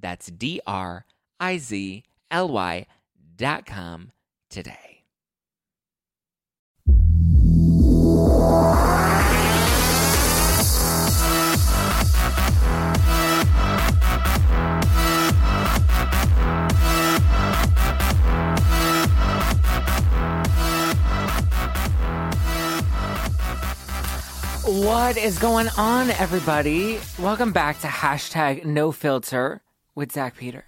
That's D R I Z L Y dot com today. What is going on, everybody? Welcome back to hashtag no filter with Zack Peter.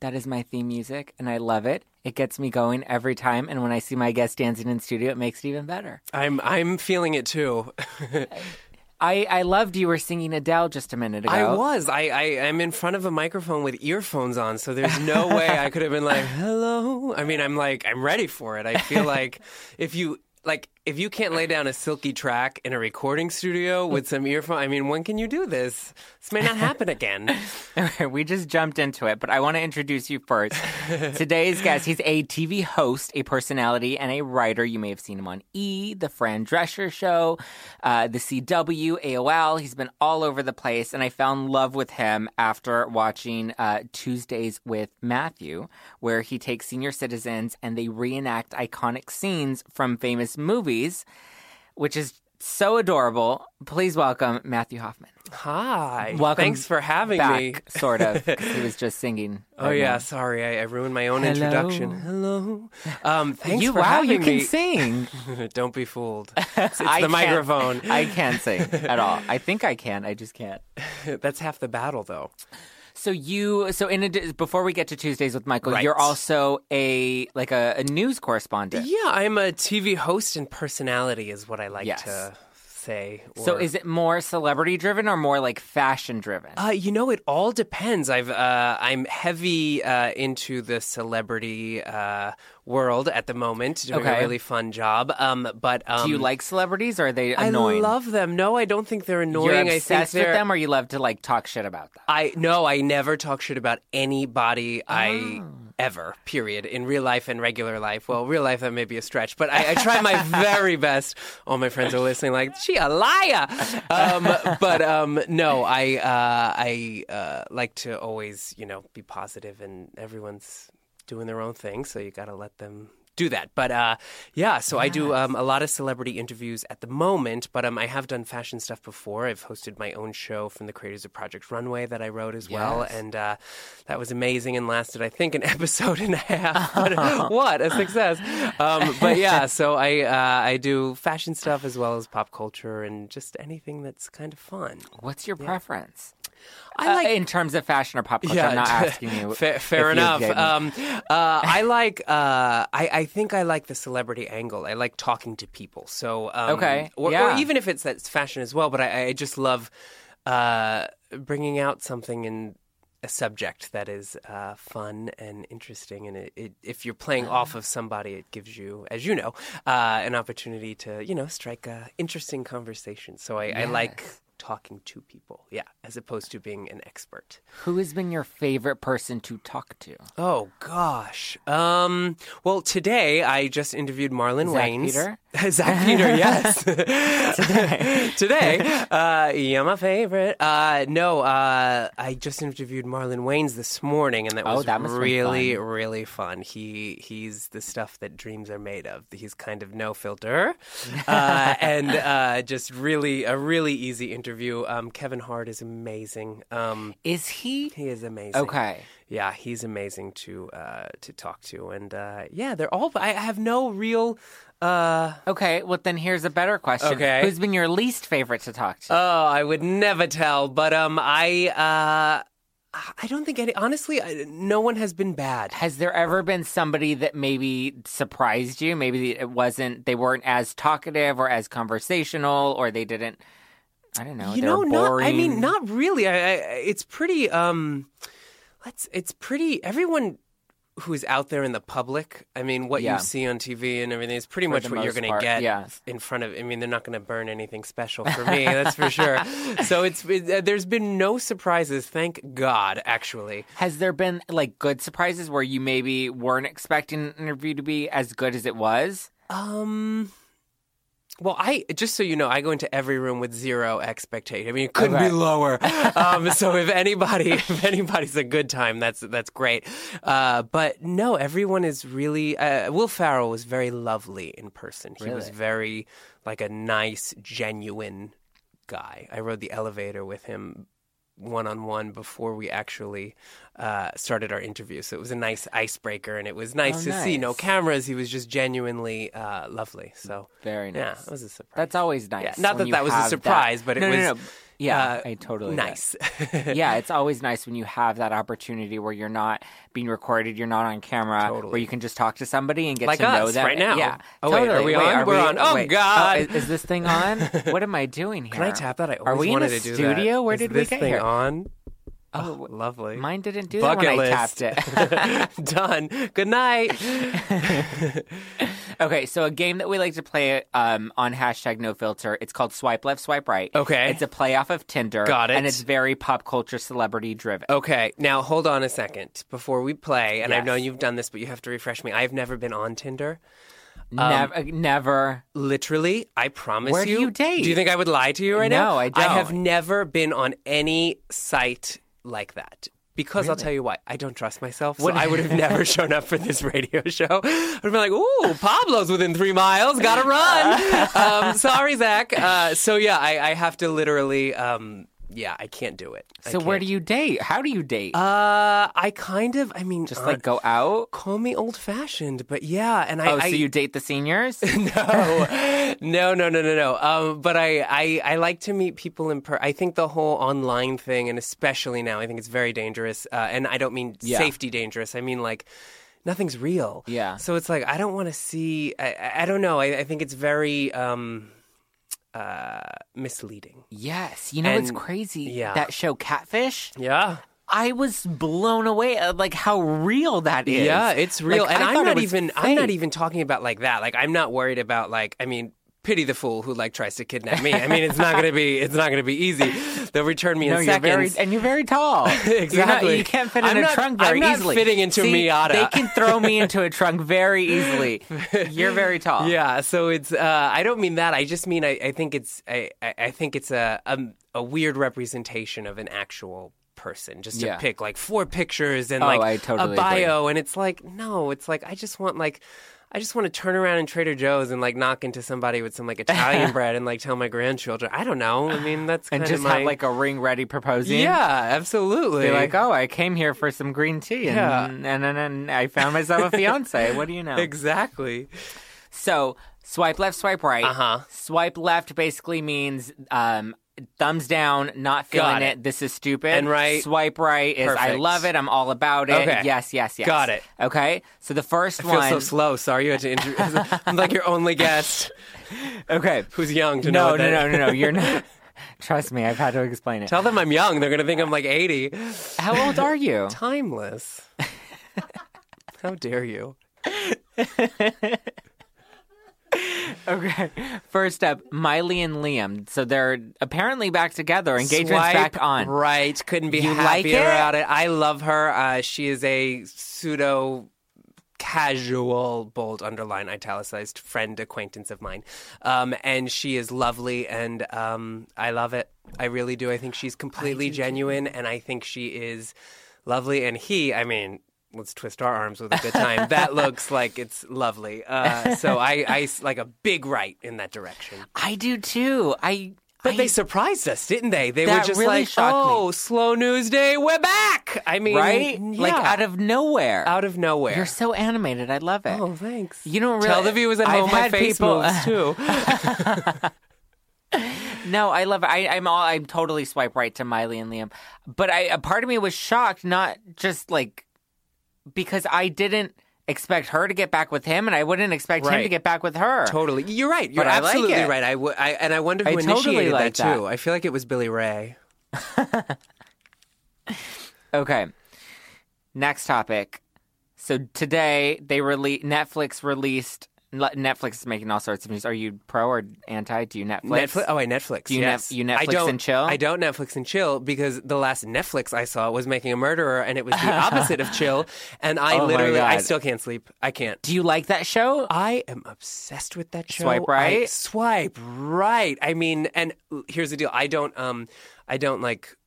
That is my theme music, and I love it. It gets me going every time, and when I see my guests dancing in studio, it makes it even better. I'm I'm feeling it too. I, I loved you were singing Adele just a minute ago. I was. I, I am in front of a microphone with earphones on, so there's no way I could have been like, "Hello." I mean, I'm like, I'm ready for it. I feel like if you like if you can't lay down a silky track in a recording studio with some earphones, I mean, when can you do this? This may not happen again. we just jumped into it, but I want to introduce you first. Today's guest, he's a TV host, a personality, and a writer. You may have seen him on E, The Fran Drescher Show, uh, The CW, AOL. He's been all over the place, and I fell in love with him after watching uh, Tuesdays with Matthew, where he takes senior citizens and they reenact iconic scenes from famous movies which is so adorable. Please welcome Matthew Hoffman. Hi. Welcome Thanks for having back, me. sort of. he was just singing. Oh yeah, now. sorry, I, I ruined my own Hello. introduction. Hello. Um, thanks you for wow, having you can sing. Don't be fooled. It's, it's the microphone. I can't sing at all. I think I can. I just can't. That's half the battle, though. So you, so in a, before we get to Tuesdays with Michael, Right. you're also a like a, a news correspondent. Yeah, I'm a TV host and personality, is what I like Yes. to say. So is it more celebrity driven or more like fashion driven? Uh, you know, it all depends. I've uh, I'm heavy uh, into the celebrity uh, world at the moment, doing Okay. a really fun job. Um, but um, Do you like celebrities or are they annoying? I love them. No, I don't think they're annoying. You're I think obsessed with them or you love to like talk shit about them? I no, I never talk shit about anybody I Oh. Ever. Period. In real life and regular life. Well, real life that may be a stretch, but I, I try my very best. All my friends are listening, like she a liar. Um, but um, no, I uh, I uh, like to always you know be positive, and everyone's doing their own thing, so you got to let them. Do that, but uh, yeah. So I do um, a lot of celebrity interviews at the moment, but um, I have done fashion stuff before. I've hosted my own show from the creators of Project Runway that I wrote as well, and uh, that was amazing and lasted, I think, an episode and a half. But what a success! Um, but yeah, so I uh, I do fashion stuff as well as pop culture and just anything that's kind of fun. What's your preference? I like Uh, in terms of fashion or pop culture. I'm not asking you. fair, fair you enough. Um, uh, I like. Uh, I, I think I like the celebrity angle. I like talking to people. So um, Okay, or, yeah. or even if it's that's fashion as well. But I, I just love uh, bringing out something in a subject that is uh, fun and interesting. And it, it, if you're playing Uh-huh. off of somebody, it gives you, as you know, uh, an opportunity to you know strike a interesting conversation. So I, I like talking to people. Yeah, as opposed to being an expert. Who has been your favorite person to talk to? Oh gosh. Um. Well, today I just interviewed Marlon Zack Wayans. Peter? Zack Peter. Yes. today. today. Uh, you're my favorite. Uh, no. Uh, I just interviewed Marlon Wayans this morning, and that Oh, was that must have been really, fun. really fun. He he's the stuff that dreams are made of. He's kind of no filter, uh, and uh, just really a really easy interview. interview. Um, Kevin Hart is amazing. Um, Is he? he is amazing. Okay. Yeah, he's amazing to uh, to talk to, and uh, yeah, they're all. I have no real. Uh, Okay, well then here's a better question. Okay. Who's been your least favorite to talk to? oh, I would never tell, but um, I uh, I don't think any. Honestly, I, no one has been bad. Has there ever been somebody that maybe surprised you? Maybe it wasn't they weren't as talkative or as conversational or they didn't I don't know, you know, not. I mean, not really. I, I, it's pretty. Um, let's. It's pretty. Everyone who's out there in the public. I mean, what Yeah. you see on TV and everything is pretty For much what you're going to get in front of. I mean, they're not going to burn anything special for me. that's for sure. So it's. It, uh, there's been no surprises. Thank God. Actually. Has there been like good surprises where you maybe weren't expecting an interview to be as good as it was? Um. Well, I just so you know, I go into every room with zero expectation. I mean, it couldn't be lower. um, so if anybody, if anybody's a good time, that's that's great. Uh, but no, everyone is really. Uh, Will Ferrell was very lovely in person. He was very like a nice, genuine guy. I rode the elevator with him one on one before we actually uh, started our interview. So it was a nice icebreaker, and it was nice Oh, to see. No cameras. He was just genuinely uh, lovely. So Very nice. yeah, it was a surprise. That's always nice. Yeah, not that that was a surprise, but it no, was, no, no. Yeah, uh, I totally nice. yeah, it's always nice when you have that opportunity where you're not being recorded, you're not on camera, Totally. where you can just talk to somebody and get Like to know them. right now. Yeah. Oh, wait, are totally. we on? We're on. Oh, wait. God. is, is this thing on? what am I doing here? Can I tap that? I Are always we in a to do studio? Where Is did we get thing here? on? Oh, Lovely. mine didn't do Bucket that when list. I tapped it. Done. Good night. Okay, so a game that we like to play um, on hashtag no filter. It's called Swipe Left, Swipe Right. Okay. It's a play off of Tinder. Got it. And it's very pop culture celebrity driven. Okay, now hold on a second before we play. And I Yes. know you've done this, but you have to refresh me. I've never been on Tinder. never, never. Literally, I promise Where do you. you date? Do you think I would lie to you right now? No, I I don't. I have never been on any site like that. Because I'll tell you why. I don't trust myself. So I would have never shown up for this radio show. I'd be like, ooh, Pablo's within three miles. Gotta run. um, sorry, Zack. Uh, so yeah, I, I have to literally, um, yeah, I can't do it. I So where can't. do you date? How do you date? Uh, I kind of, I mean, Just uh, like go out? call me old fashioned, but yeah, and I, Oh, I so you date the seniors? no, no, no, no, no, no. Um, but I, I, I like to meet people in per. I think the whole online thing, and especially now, I think it's very dangerous. Uh, and I don't mean Yeah. safety dangerous. I mean like nothing's real. Yeah. So it's like I don't want to see. I, I- I don't know. I, I think it's very um, uh, misleading. yes. You know what's And- crazy? yeah. That show Catfish? Yeah. I was blown away at like how real that is. Yeah, it's real. Like, and I I'm not even I'm not even talking about like that. Like I'm not worried about like I mean pity the fool who like tries to kidnap me. I mean it's not going to be it's not to be easy. They'll return me No, in you're very, seconds. and you're very tall. You're not- Exactly. you can't fit in I'm a not- trunk very I'm not easily. fitting into See, Miata. They can throw me into a trunk very easily. You're very tall. yeah, so it's uh, I don't mean that. I just mean I, I think it's I, I think it's a, a a weird representation of an actual person just to Yeah. pick like four pictures and Oh, like totally a bio and it's like no it's like I just want like I just want to turn around in Trader Joe's and like knock into somebody with some like Italian bread and like tell my grandchildren I don't know I mean that's And just of my have like a ring ready proposing. yeah absolutely Be like, oh, I came here for some green tea, and Yeah. and, and, and I found myself a fiance. what do you know? exactly So swipe left, swipe right. Uh-huh. Swipe left basically means um, thumbs down, not feeling it. it. This is stupid. And right- Swipe right is I love it. I'm all about it. Okay. Yes, yes, yes. Got it. Okay. So the first I feel one. so slow sorry you had to introduce I'm like your only guest okay. who's young to know No, no, no, no, no. You're not. Trust me, I've had to explain it. Tell them I'm young. They're going to think I'm like 80. How old are you? Timeless. How dare you? Okay. First up, Miley and Liam. So they're apparently back together. Engagement's Swipe back on. Right. Couldn't be You like happier it? about it. I love her. Uh, she is a pseudo casual, bold, underline, italicized friend, acquaintance of mine. Um, and she is lovely, and um, I love it. I really do. I think she's completely genuine, and I think she is lovely. And he, I mean, let's twist our arms with a good time. that looks like it's lovely. Uh, so I, I like a big right in that direction. I do too. I But they surprised us, didn't they? They were just really like, shocked me. "Oh, slow news day, we're back." I mean, right? yeah, Like out of nowhere. out of nowhere. You're so animated. I love it. oh, thanks. You don't really Tell the viewers at I've home my had face people- moves too. No, I love it. I, I'm all. I'm totally swipe right to Miley and Liam, but I a part of me was shocked, not just like because I didn't expect her to get back with him, and I wouldn't expect him to get back with her. totally, you're right. You're But I like absolutely right. I, w- I and I wonder who I totally initiated like that too. that. I feel like it was Billy Ray. Okay. Next topic. So today they released Netflix released. Netflix is making all sorts of news. Are you pro or anti? Do you Netflix? Netflix. Oh, wait, Netflix. Do you yes. you I Netflix don't, and chill? I don't Netflix and chill because the last Netflix I saw was Making a Murderer, and it was the opposite of chill. And I Oh literally, I still can't sleep. I can't. Do you like that show? I am obsessed with that show. Swipe I- right? swipe right. I mean, and here's the deal. I don't um I don't like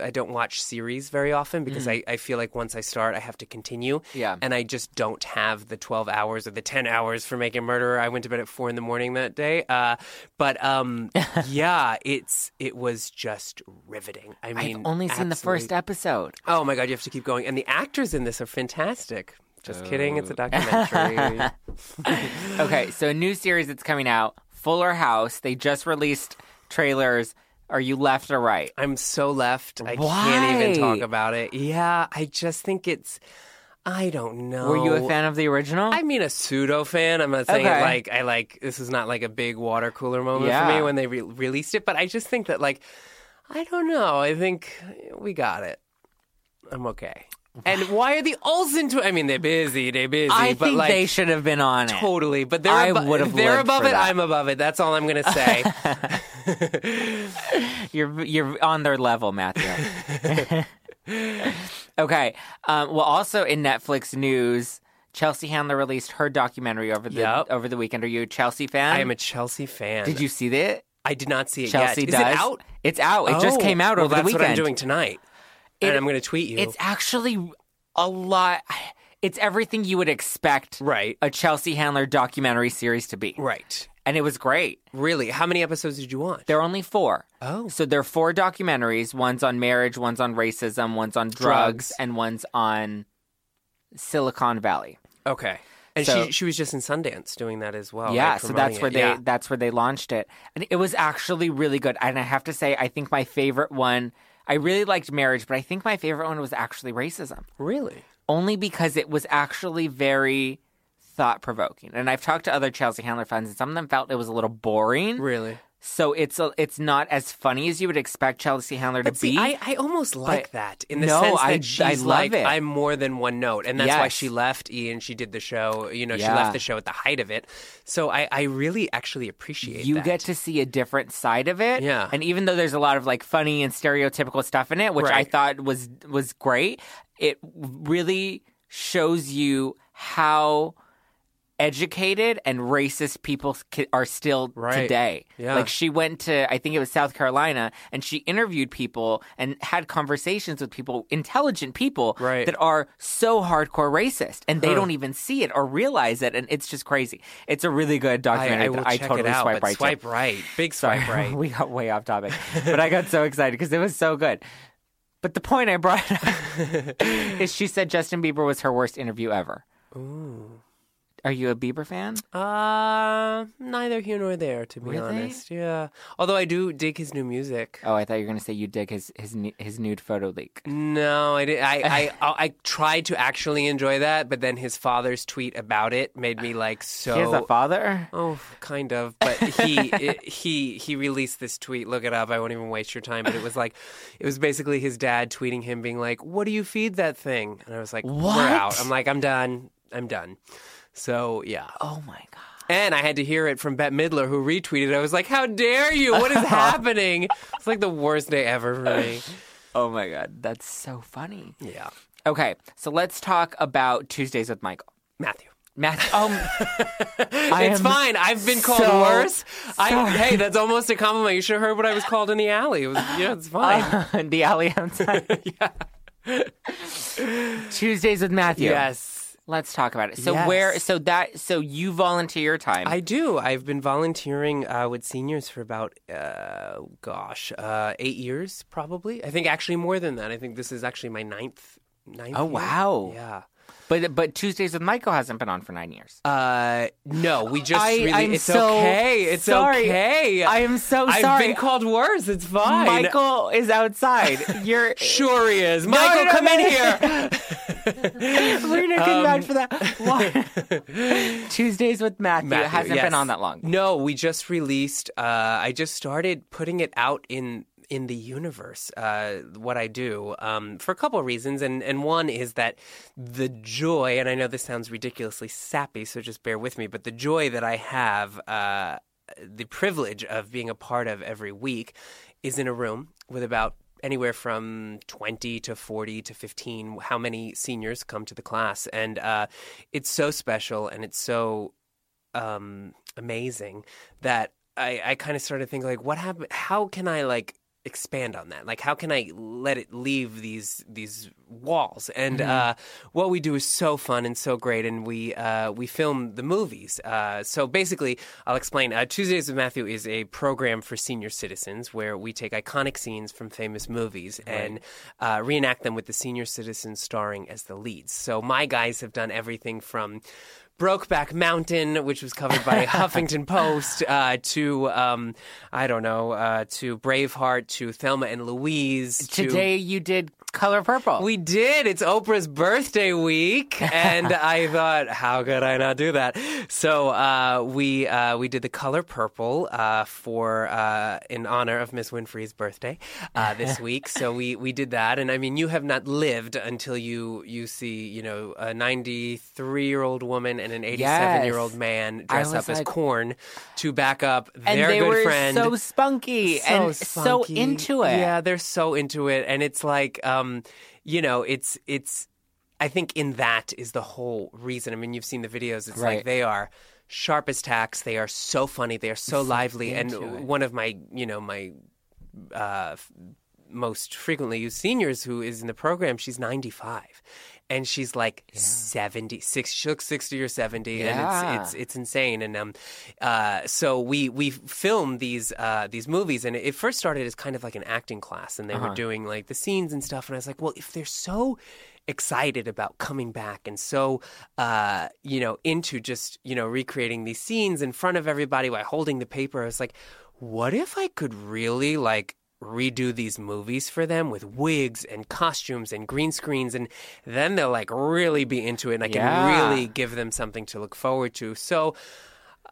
I don't watch series very often because I, I feel like once I start I have to continue. Yeah. And I just don't have the twelve hours or the ten hours for making murderer. I went to bed at four in the morning that day. Uh but um yeah, it's it was just riveting. I mean I've only seen the first episode. Oh my god, you have to keep going. And the actors in this are fantastic. Just kidding, Oh. it's a documentary. Okay, so a new series that's coming out, Fuller House. They just released trailers. Are you left or right? I'm so left. I can't even talk about it. Yeah, I just think it's. I don't know. Were you a fan of the original? I mean, a pseudo fan. I'm not saying Okay. like I like. This is not like a big water cooler moment for me when they re- released it, but I just think that like, I don't know. I think we got it. I'm okay. And why are the Olsen? Tw- I mean, they're busy. They're busy. I but think like, they should have been on it. Totally, but they're I they're above it. that. I'm above it. That's all I'm gonna say. You're you're on their level, Matthew. okay. Um, well, also in Netflix news, Chelsea Handler released her documentary over the Yep. over the weekend. Are you a Chelsea fan? I am a Chelsea fan. Did you see it? I did not see it Chelsea yet. does. Is it out? It's out. It just Oh, came out well, over the weekend. what I'm doing tonight. And I'm going to tweet you. It's actually a lot. It's everything you would expect right. a Chelsea Handler documentary series to be, Right. and it was great. Really? How many episodes did you watch? There are only four. Oh. So there are four documentaries. One's on marriage, one's on racism, one's on drugs, Drugs. and one's on Silicon Valley. Okay. And So- she she was just in Sundance doing that as well. yeah, right, so that's where it. they Yeah. that's where they launched it. And it was actually really good. And I have to say I think my favorite one I really liked marriage, but I think my favorite one was actually racism. Really? Only because it was actually very thought provoking. And I've talked to other Chelsea Handler fans and some of them felt it was a little boring. Really? So it's a, it's not as funny as you would expect Chelsea Handler to see, be. I, I almost like that in the No, sense that I- she's I love like it. I'm more than one note, and that's why she left Ian. She did the show. You know, she left the show at the height of it. So I, I really actually appreciate that. you that. get to see a different side of it. Yeah. And even though there's a lot of like funny and stereotypical stuff in it, which I thought was was great, it really shows you how educated and racist people are still Right. today. Yeah. Like she went to I think it was South Carolina and she interviewed people and had conversations with people, intelligent people Right. that are so hardcore racist and they Huh. don't even see it or realize it and it's just crazy. It's a really good documentary I that will I check totally it out. swipe right swipe right, big Sorry, swipe right. we got way off topic, but I got so excited because it was so good. But the point I brought up is she said Justin Bieber was her worst interview ever. Ooh. Are you a Bieber fan? Uh, neither here nor there, to be honest. Yeah. Although I do dig his new music. Oh, I thought you were going to say you dig his his nu- his nude photo leak. No, I did. I, I I I tried to actually enjoy that, but then his father's tweet about it made me like so. he has a father. Oh, kind of, but he it, he he released this tweet. Look it up. I won't even waste your time. But it was like, it was basically his dad tweeting him, being like, "What do you feed that thing?" And I was like, What? "We're out." I'm like, "I'm done. I'm done." So yeah, Oh my god. and I had to hear it from Bette Midler, who retweeted. It. I was like, "How dare you? What is happening?" It's like the worst day ever for me. Oh my god, that's so funny. Yeah, Okay, so let's talk about Tuesdays with Michael. Matthew. Matt, um, it's fine. I've been called so worse. I, hey, that's almost a compliment. You should have heard what I was called in the alley. It was, yeah, it's fine. the alley outside. Yeah. Tuesdays with Matthew. yes. Let's talk about it. So Yes. where? So that. So you volunteer your time. I do. I've been volunteering uh, with seniors for about, uh, gosh, uh, eight years probably. I think actually more than that. I think this is actually my ninth. ninth Oh, year. wow. Yeah. But but Tuesdays with Michael hasn't been on for nine years. Uh, no, we just I- really. I'm it's so okay. It's sorry. okay. I am so I've sorry. been called worse. It's fine. Michael is outside. You're. Sure he is. Michael, no, come no. in here. Rena can vouch for that. Tuesdays with Matthew. Matthew, hasn't yes. been on that long. No, we just released. Uh, I just started putting it out in in the universe. Uh, what I do um, for a couple of reasons, and and one is that the joy, and I know this sounds ridiculously sappy, so just bear with me, but the joy that I have. Uh, the privilege of being a part of every week is in a room with about anywhere from 20 to 40 to 15 how many seniors come to the class and uh, it's so special and it's so um, amazing that I, I kind of started thinking like what happened how can I like expand on that? Like how can I let it leave these these walls? And uh, what we do is so fun and so great and we uh, we film the movies. Uh, so basically I'll explain. Uh, Tuesdays with Matthew is a program for senior citizens where we take iconic scenes from famous movies and uh, reenact them with the senior citizens starring as the leads. So my guys have done everything from Brokeback Mountain, which was covered by Huffington Post, uh, to um, I don't know, uh, to Braveheart, to Thelma and Louise. to- Today you did Color Purple. we did. It's Oprah's birthday week, and I thought, how could I not do that? So uh, we uh, we did the color purple uh, for uh, in honor of Miss Winfrey's birthday uh, this week. So we we did that, and I mean, you have not lived until you you see you know a 93 year old woman and an 87 year old man dressed was up as corn to back up and their they good were friend so spunky so and so into it. Yeah, they're so into it, and it's like, um, you know, it's it's. I think in that is the whole reason. I mean, you've seen the videos. It's Right. like they are sharp as tacks. They are so funny. They are so lively. And it. one of my, you know, my uh, most frequently used seniors who is in the program, she's 95. And she's like 76. She looks 60 or 70. Yeah. And it's, it's, it's insane. And um, uh, so we, we filmed these, uh, these movies. And it first started as kind of like an acting class. And they Uh-huh. were doing like the scenes and stuff. And I was like, well, if they're so excited about coming back and so uh, you know into just you know recreating these scenes in front of everybody while holding the paper i was like what if i could really like redo these movies for them with wigs and costumes and green screens and then they'll like really be into it and i can really give them something to look forward to. So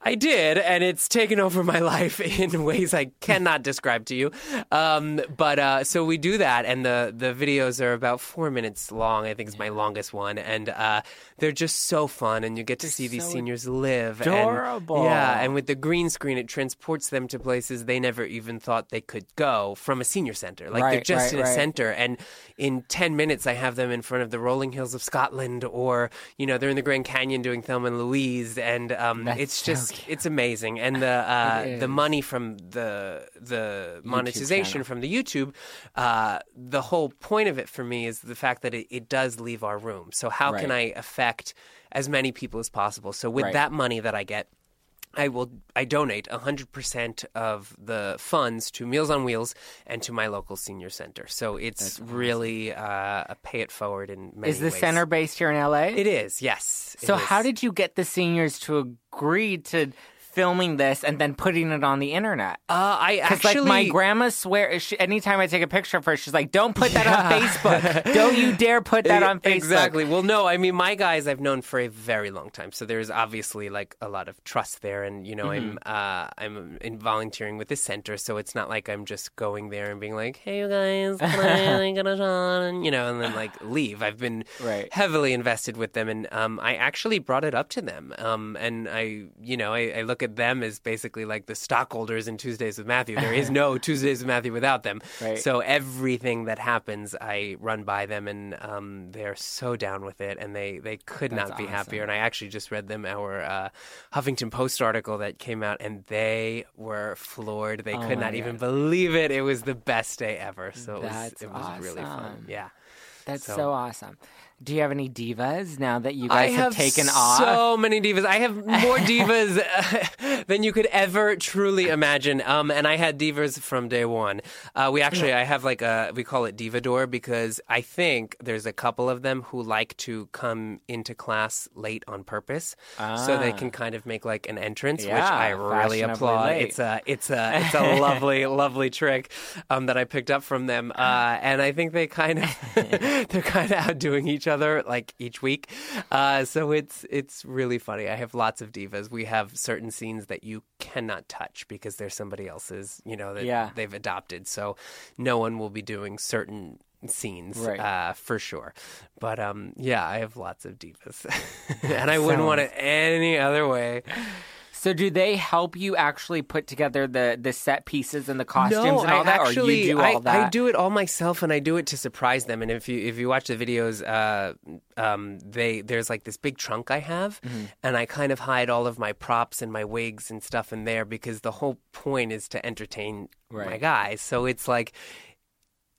I did, and it's taken over my life in ways I cannot describe to you. Um, but uh, so we do that, and the the videos are about four minutes long. I think it's my longest one, and uh, they're just so fun, and you get to see these so seniors live. and- adorable. yeah, and with the green screen, it transports them to places they never even thought they could go from a senior center. Like they're just right, in a right. center, and in ten minutes, I have them in front of the rolling hills of Scotland, or you know, they're in the Grand Canyon doing Thelma and Louise, and um, it's just it's amazing. And the uh, the money from the the monetization channel. from the YouTube, uh, the whole point of it for me is the fact that it, it does leave our room. So how can I affect as many people as possible? So with Right. that money that I get. I will. I donate 100% of the funds to Meals on Wheels and to my local senior center. So it's really uh, a pay it forward in many Is the ways. center based here in LA? It is, yes. it so is. how did you get the seniors to agree to filming this and then putting it on the internet? uh, I actually like my grandma swear, she, anytime I take a picture of her, she's like, "Don't put that on Facebook. Don't you dare put that on Facebook." Exactly. Well, no, I mean, my guys I've known for a very long time, so there's obviously like a lot of trust there, and you know, Mm-hmm. I'm uh, I'm volunteering with the center, so it's not like I'm just going there and being like, "Hey, you guys, can I get a shot?" and you know, and then like leave. I've been Right. heavily invested with them, and um, I actually brought it up to them, um, and I, you know, I, I look at them as basically like the stockholders in Tuesdays with Matthew. There is no Tuesdays with Matthew without them. Right. So everything that happens, I run by them, and um, they're so down with it, and they they could That's not be awesome. happier. And I actually just read them our uh, Huffington Post article that came out, and they were floored. They Oh could not even believe it. It was the best day ever. So it was That's it was really fun. Yeah. That's So- so, awesome. Do you have any divas now that you guys have taken so off? So many divas. I have more divas uh, than you could ever truly imagine. Um, and I had divas from day one. Uh, we actually, I have like a, we call it Divador because I think there's a couple of them who like to come into class late on purpose, so they Ah. can kind of make like an entrance, which I really applaud. late. It's a, it's a, it's a lovely, lovely trick um, that I picked up from them, uh, and I think they kind of, they're kind of outdoing each other like each week. Uh, so it's it's really funny. I have lots of divas. We have certain scenes that you cannot touch because they're somebody else's, you know, that Yeah. they've adopted. So no one will be doing certain scenes Right. uh, for sure. But um, yeah, I have lots of divas, and I wouldn't want it any other way. So do they help you actually put together the the set pieces and the costumes no, and all I that, actually, or you do I, all that? I do it all myself, and I do it to surprise them. And if you if you watch the videos, uh, um, they there's like this big trunk I have, Mm-hmm. and I kind of hide all of my props and my wigs and stuff in there because the whole point is to entertain my guys. So it's like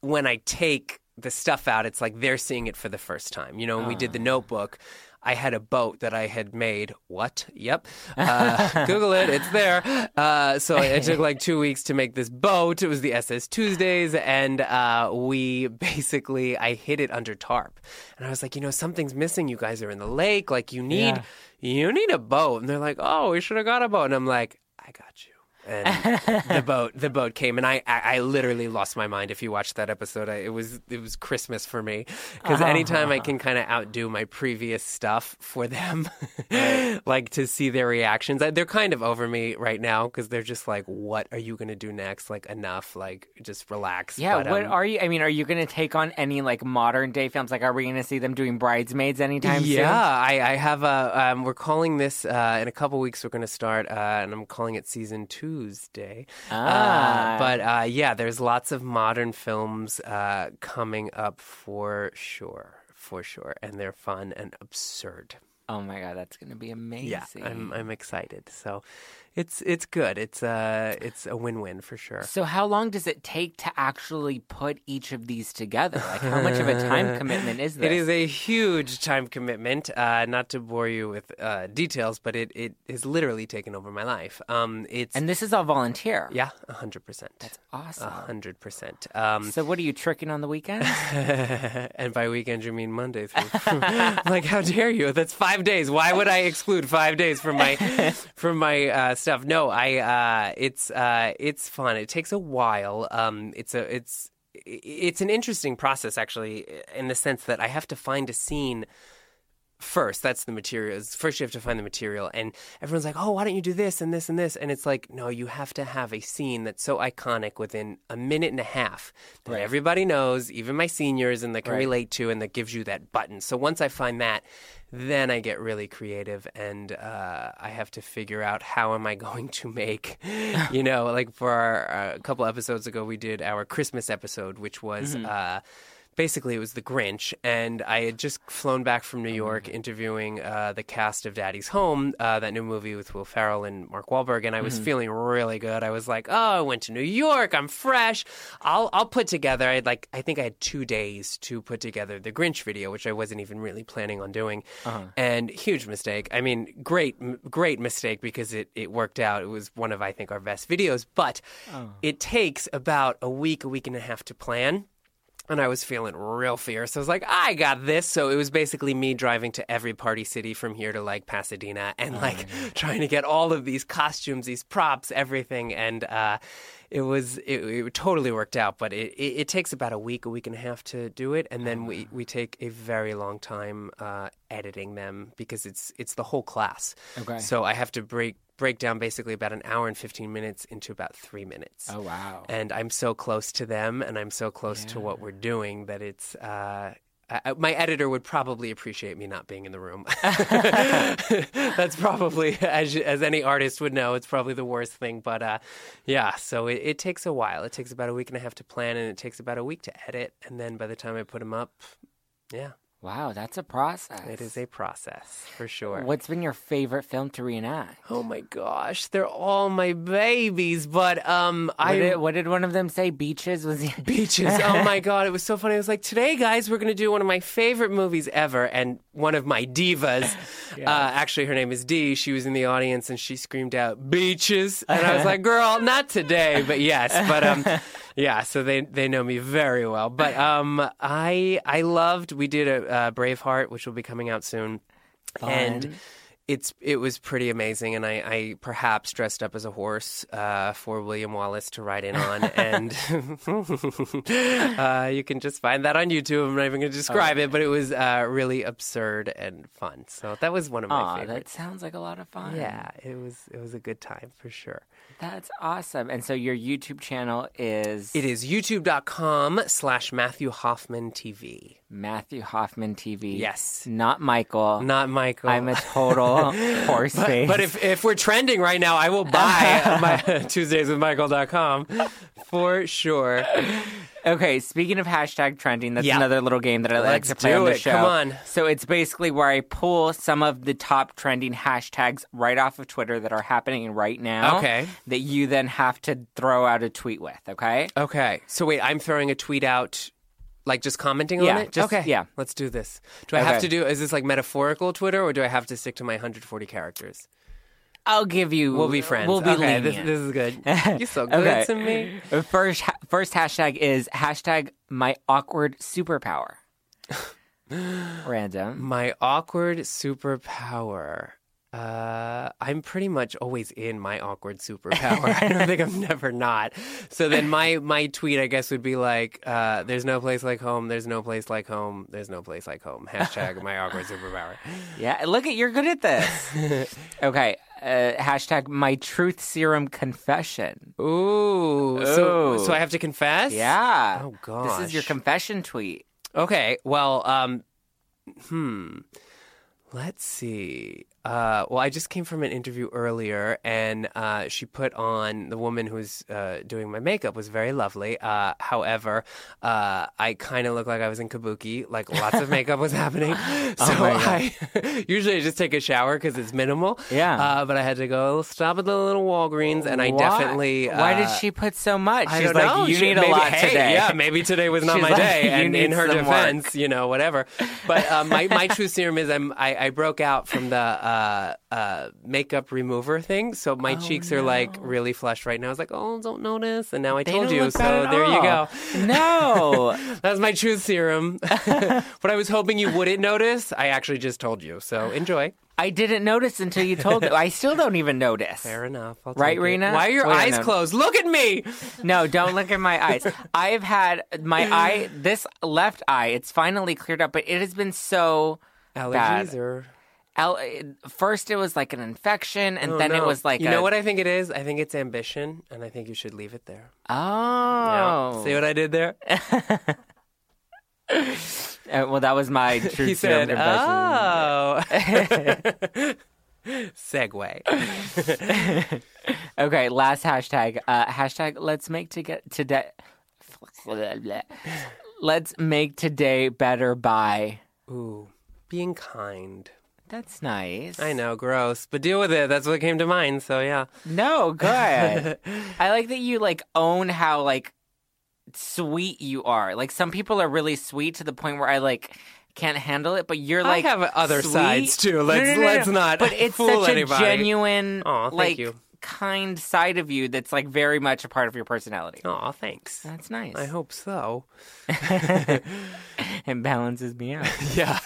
when I take the stuff out, it's like they're seeing it for the first time. You know, when we did the Notebook. I had a boat that I had made. What? Yep. Uh, Google it. It's there. Uh, so it took like two weeks to make this boat. It was the SS Tuesdays, and uh, we basically I hid it under tarp. And I was like, you know, something's missing. You guys are in the lake. Like you need, you need a boat. And they're like, oh, we should have got a boat. And I'm like, I got you. And the boat, the boat came, and I, I, I literally lost my mind. If you watched that episode, I, it was, it was Christmas for me because anytime I can kind of outdo my previous stuff for them, like to see their reactions, they're kind of over me right now because they're just like, "What are you gonna do next? Like, enough. Like, just relax." yeah, But, what um, are you? I mean, are you going to take on any like modern day films? Like, are we going to see them doing bridesmaids anytime soon? Yeah, I, I have a. Um, we're calling this uh, in a couple weeks. We're going to start, uh, and I'm calling it season Tuesday. Ah. Uh, but uh, yeah, there's lots of modern films uh, coming up for sure, for sure, and they're fun and absurd. Oh my god, that's going to be amazing. Yeah, I'm I'm excited. So it's it's good. It's uh it's a win-win for sure. So how long does it take to actually put each of these together? Like how much of a time commitment is this? It is a huge time commitment. Uh, not to bore you with uh, details, but it, it has literally taken over my life. Um, it's and this is all volunteer. yeah, hundred percent. That's Awesome. hundred percent. Um, So what are you tricking on the weekends? and by weekend you mean Monday through. like, how dare you? That's five days. Why would I exclude five days from my from my uh, stuff? No, I. Uh, it's uh, it's fun. It takes a while. Um, it's a it's it's an interesting process actually, in the sense that I have to find a scene first that's the materials first you have to find the material and everyone's like oh why don't you do this and this and this and it's like no you have to have a scene that's so iconic within a minute and a half that Right. everybody knows even my seniors and that can Right. relate to and that gives you that button so once i find that then i get really creative and uh, i have to figure out how am i going to make you know like for our uh, a couple episodes ago we did our christmas episode which was uh, basically it was the Grinch, and I had just flown back from New York interviewing uh, the cast of Daddy's Home, uh, that new movie with Will Ferrell and Mark Wahlberg, and I was feeling really good. I was like, "Oh, I went to New York. I'm fresh. I'll I'll put together. I had like I think I had two days to put together the Grinch video, which I wasn't even really planning on doing, and huge mistake. I mean, great m- great mistake because it it worked out. It was one of I think our best videos, but it takes about a week, a week and a half to plan and I was feeling real fierce. I was like, I got this. So it was basically me driving to every party city from here to like Pasadena and like trying to get all of these costumes, these props, everything. And uh, it was, it, it totally worked out. But it, it, it takes about a week, a week and a half to do it. And then we, we take a very long time uh, editing them because it's, it's the whole class. Okay. So I have to break, break down basically about an hour and 15 minutes into about three minutes oh wow. and I'm so close to them, and I'm so close to what we're doing that it's. Uh, I, my editor would probably appreciate me not being in the room. That's probably, as as any artist would know, it's probably the worst thing. But uh, yeah, so it, it takes a while. It takes about a week and a half to plan, and it takes about a week to edit, and then by the time I put them up, yeah, Wow, that's a process. It is a process for sure. What's been your favorite film to reenact? Oh my gosh, they're all my babies. But um, What I did, what did one of them say? Beaches was the beaches. Oh my god, it was so funny. I was like today, guys, we're gonna do one of my favorite movies ever, and one of my divas. uh, actually, her name is Dee. She was in the audience and she screamed out "beaches," and I was like, "Girl, not today, but yes." But um, yeah. So they they know me very well. But um, I I loved. We did a uh, Braveheart, which will be coming out soon, and it's it was pretty amazing, and I, I perhaps dressed up as a horse uh, for William Wallace to ride in on, and uh, you can just find that on YouTube. I'm not even going to describe Oh. it, but it was uh, really absurd and fun. So that was one of my Aw, that sounds like a lot of fun. Yeah, it was it was a good time for sure. That's awesome. And so your YouTube channel is It is youtube.com slash Matthew Hoffman TV. Matthew Hoffman TV. Yes. Not Michael. Not Michael. I'm a total horse face. But if, if we're trending right now, I will buy my Tuesdayswithmichael.com for sure. Okay, speaking of hashtag trending, that's Yeah. another little game that I like Let's to play do on the it. show. Come on. So it's basically where I pull some of the top trending hashtags right off of Twitter that are happening right now. Okay. That you then have to throw out a tweet with, okay? Okay. So wait, I'm throwing a tweet out, like just commenting Yeah, on it? just- okay. yeah. Let's do this. Do I have to do, is this like metaphorical Twitter or do I have to stick to my 140 characters? I'll give you. We'll be friends. We'll be okay, lenient. this, this is good. You're so good Okay. to me. First, ha- first hashtag is hashtag my awkward superpower. Random. My awkward superpower. Uh, I'm pretty much always in my awkward superpower. I don't think I'm never not. So then my my tweet, I guess, would be like, uh, "There's no place like home. There's no place like home. There's no place like home." Hashtag my awkward superpower. Yeah, look at you're good at this. okay, uh, hashtag my truth serum confession. Ooh, so Ooh. so I have to confess? Yeah. Oh God. This is your confession tweet. Okay, well, um, hmm. Let's see. Uh, well, I just came from an interview earlier, and uh, she put on the woman who's uh, doing my makeup was very lovely. Uh, however, uh, I kind of look like I was in kabuki, like lots of makeup was happening. So Oh. I usually I just take a shower because it's minimal. Yeah. Uh, but I had to go stop at the little Walgreens, and I definitely. Why did she put so much? I She's don't like, know. you She- need a lot hey, today. Yeah, maybe today was not She's my like, day. "You And in her some work." defense, you know, whatever. But my my true serum is I'm I, I broke out from the uh, uh, makeup remover thing, so my cheeks are like really flushed right now. I was like, oh, don't notice, and now I They told you. So there you go. No. That's my truth serum. but I was hoping you wouldn't notice, I actually just told you. So enjoy. I didn't notice until you told me. I still don't even notice. Fair enough. Right, it. Rena? Why are your Wait, eyes closed? Look at me. No, don't look at my eyes. I've had my eye, this left eye, it's finally cleared up, but it has been so. Allergies Bad. or First, it was like an infection, and Oh, then it was like you a, know what I think it is. I think it's ambition, and I think you should leave it there. Oh, See what I did there? Uh, well, that was my true He said. "Oh." Segue. Okay, last hashtag. Uh, hashtag let's make to get today. Let's make today better by. Ooh, being kind. That's nice. I know, gross, but deal with it. That's what came to mind. So yeah. No, good. I like that you like own how like sweet you are. Like some people are really sweet to the point where I like can't handle it, but you're like I have other sweet. sides too. Let's no, no, no. let's not. But it's fool such anybody. a genuine, Aw, thank like you. Kind side of you that's like very much a part of your personality. Aw, thanks. That's nice. I hope so. it balances me out. Yeah.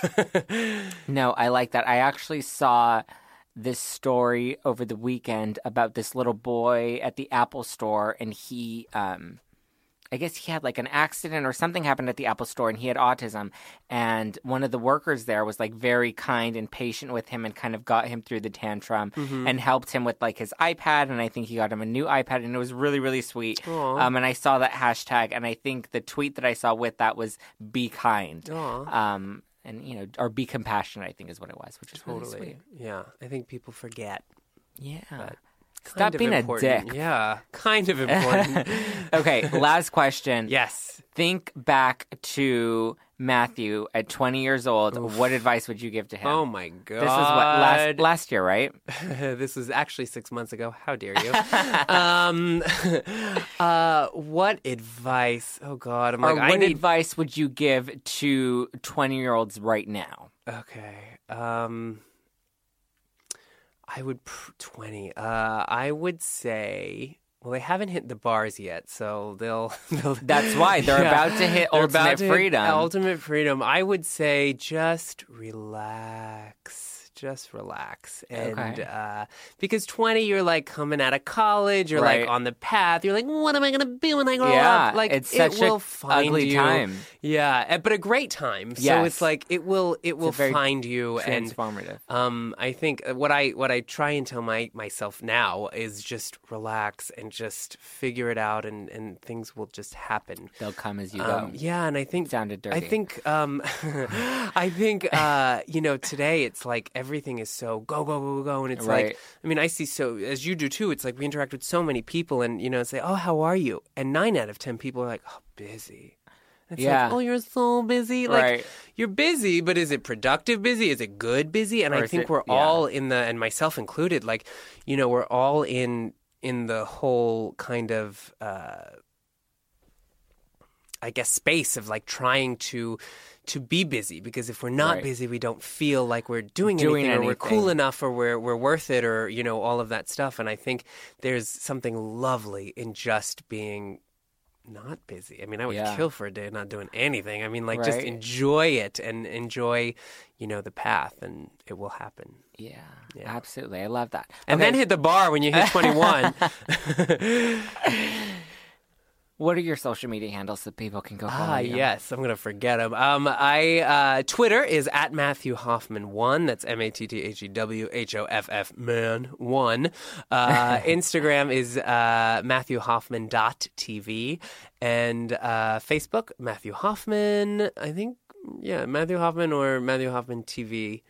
No, I like that. I actually saw this story over the weekend about this little boy at the Apple store and he um I guess he had like an accident or something happened at the Apple store and he had autism and one of the workers there was like very kind and patient with him and kind of got him through the tantrum and helped him with like his iPad and I think he got him a new iPad and it was really really sweet. Um and I saw that hashtag and I think the tweet that I saw with that was be kind. Um and you know, or be compassionate, I think is what it was, which is really Totally. sweet. Yeah. I think people forget. Yeah. Kind Stop being a dick. Yeah. Kind of important. Okay, last question. yes. Think back to Matthew at 20 years old. What advice would you give to him? Oh my god. this is what last last year, right? this was actually six months ago. How dare you? um, uh, what advice? Oh God, I'm Or like, what need. advice would you give to 20 year olds right now? okay. Um, I would pr- twenty. Uh, I would say. Well, they haven't hit the bars yet, so they'll. they'll That's why they're Yeah. about to hit They're ultimate about to hit freedom. ultimate freedom. I would say just relax. Just relax. And Okay. uh, because 20, you're like coming out of college, you're Right. like on the path. You're like, what am I going to be when I grow Yeah, up? Like, it's it will find ugly you. time. Yeah, eh, but a great time. So it's like, it will, it will find you. And Transformative. um, I think what I what I try and tell my myself now is just relax and just figure it out, and, and things will just happen. They'll come as you Um, go. yeah, and I think Sounded dirty. I think um, I think uh, you know today it's like everything is so go go go go go, and it's Right. like I mean I see so as you do too. It's like we interact with so many people, and you know say oh how are you, and nine out of ten people are like oh busy. It's Yeah. like, oh, you're so busy. Like, Right. you're busy, but is it productive busy? Is it good busy? And Or I think it- we're yeah. all in the, and myself included, like, you know, we're all in in the whole kind of uh, I guess space of like trying to to be busy because if we're not Right. busy we don't feel like we're doing, Doing anything or we're cool enough or we're we're worth it or you know all of that stuff and I think there's something lovely in just being not busy. I mean, I would Yeah. kill for a day not doing anything. I mean, like just enjoy it and enjoy, you know, the path and it will happen. Yeah, absolutely. I love that. And Okay, then hit the bar when you hit 21. what are your social media handles so people can go follow Ah, you? yes, I'm gonna forget them. Um, I uh, Twitter is at Matthew Hoffman one. That's M A T T H E W H O F F man one. Uh, Instagram is uh, Matthew Hoffman dot TV, and uh, Facebook Matthew Hoffman. I think yeah, Matthew Hoffman or Matthew Hoffman TV.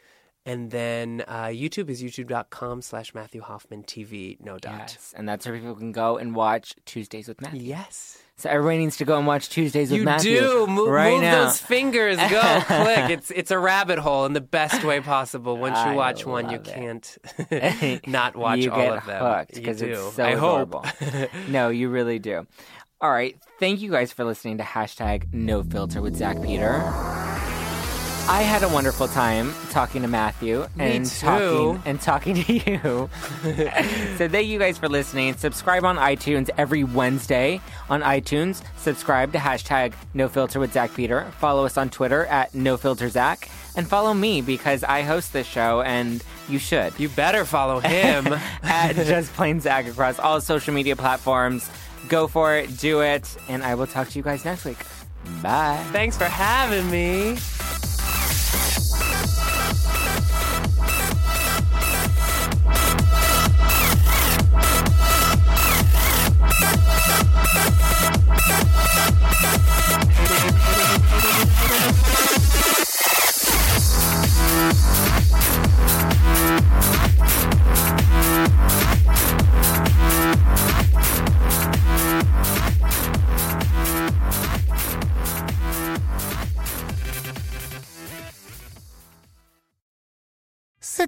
And then uh, YouTube is youtube.com slash Matthew Hoffman TV, no dot. Yes, and that's where people can go and watch Tuesdays with Matthew. Yes. So everybody needs to go and watch Tuesdays with You Matthew. do move, right move now. those fingers. Go click. It's it's a rabbit hole in the best way possible. Once you I watch one, you it. can't not watch you all get of them. hooked You because do. it's so I hope. no, you really do. All right, thank you guys for listening to hashtag No Filter with Zack Peter. I had a wonderful time talking to Matthew and talking and talking to you. so thank you guys for listening. Subscribe on iTunes every Wednesday on iTunes. Subscribe to hashtag No Filter with Zack Peter. Follow us on Twitter at No Filter Zack, and follow me because I host this show, and you should You better follow him. at Just Plain Zack across all social media platforms. Go for it, do it, and I will talk to you guys next week. Bye. Thanks for having me.